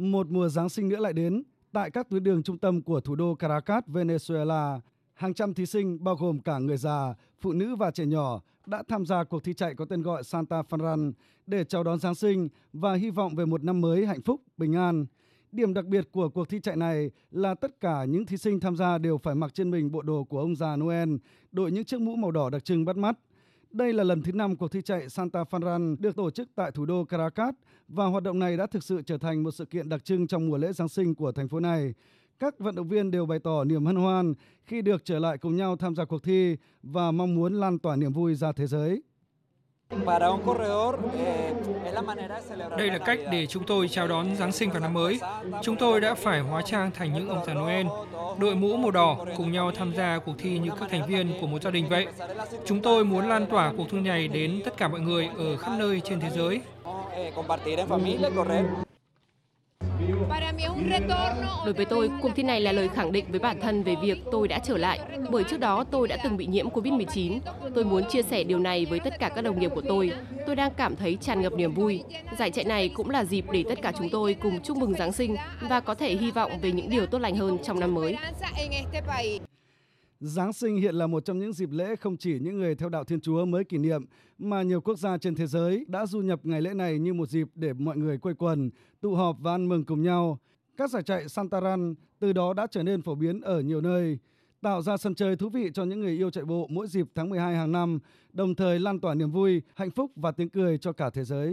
Một mùa Giáng sinh nữa lại đến. Tại các tuyến đường trung tâm của thủ đô Caracas, Venezuela, hàng trăm thí sinh bao gồm cả người già, phụ nữ và trẻ nhỏ đã tham gia cuộc thi chạy có tên gọi Santa Fran Run để chào đón Giáng sinh và hy vọng về một năm mới hạnh phúc, bình an. Điểm đặc biệt của cuộc thi chạy này là tất cả những thí sinh tham gia đều phải mặc trên mình bộ đồ của ông già Noel, đội những chiếc mũ màu đỏ đặc trưng bắt mắt. Đây là lần thứ năm cuộc thi chạy Santa Fan Run được tổ chức tại thủ đô Caracas và hoạt động này đã thực sự trở thành một sự kiện đặc trưng trong mùa lễ Giáng sinh của thành phố này. Các vận động viên đều bày tỏ niềm hân hoan khi được trở lại cùng nhau tham gia cuộc thi và mong muốn lan tỏa niềm vui ra thế giới. Eh, Đây là cách để chúng tôi chào đón Giáng sinh và năm mới. Chúng tôi đã phải hóa trang thành những ông già Noel, đội mũ màu đỏ cùng nhau tham gia cuộc thi như các thành viên của một gia đình vậy. Chúng tôi muốn lan tỏa cuộc thi này đến tất cả mọi người ở khắp nơi trên thế giới. Đối với tôi, cuộc thi này là lời khẳng định với bản thân về việc tôi đã trở lại, bởi trước đó tôi đã từng bị nhiễm Covid-19. Tôi muốn chia sẻ điều này với tất cả các đồng nghiệp của tôi. Tôi đang cảm thấy tràn ngập niềm vui. Giải chạy này cũng là dịp để tất cả chúng tôi cùng chúc mừng Giáng sinh và có thể hy vọng về những điều tốt lành hơn trong năm mới. Giáng sinh hiện là một trong những dịp lễ không chỉ những người theo đạo Thiên Chúa mới kỷ niệm, mà nhiều quốc gia trên thế giới đã du nhập ngày lễ này như một dịp để mọi người quây quần, tụ họp và ăn mừng cùng nhau. Các giải chạy Santaran từ đó đã trở nên phổ biến ở nhiều nơi, tạo ra sân chơi thú vị cho những người yêu chạy bộ mỗi dịp tháng 12 hàng năm, đồng thời lan tỏa niềm vui, hạnh phúc và tiếng cười cho cả thế giới.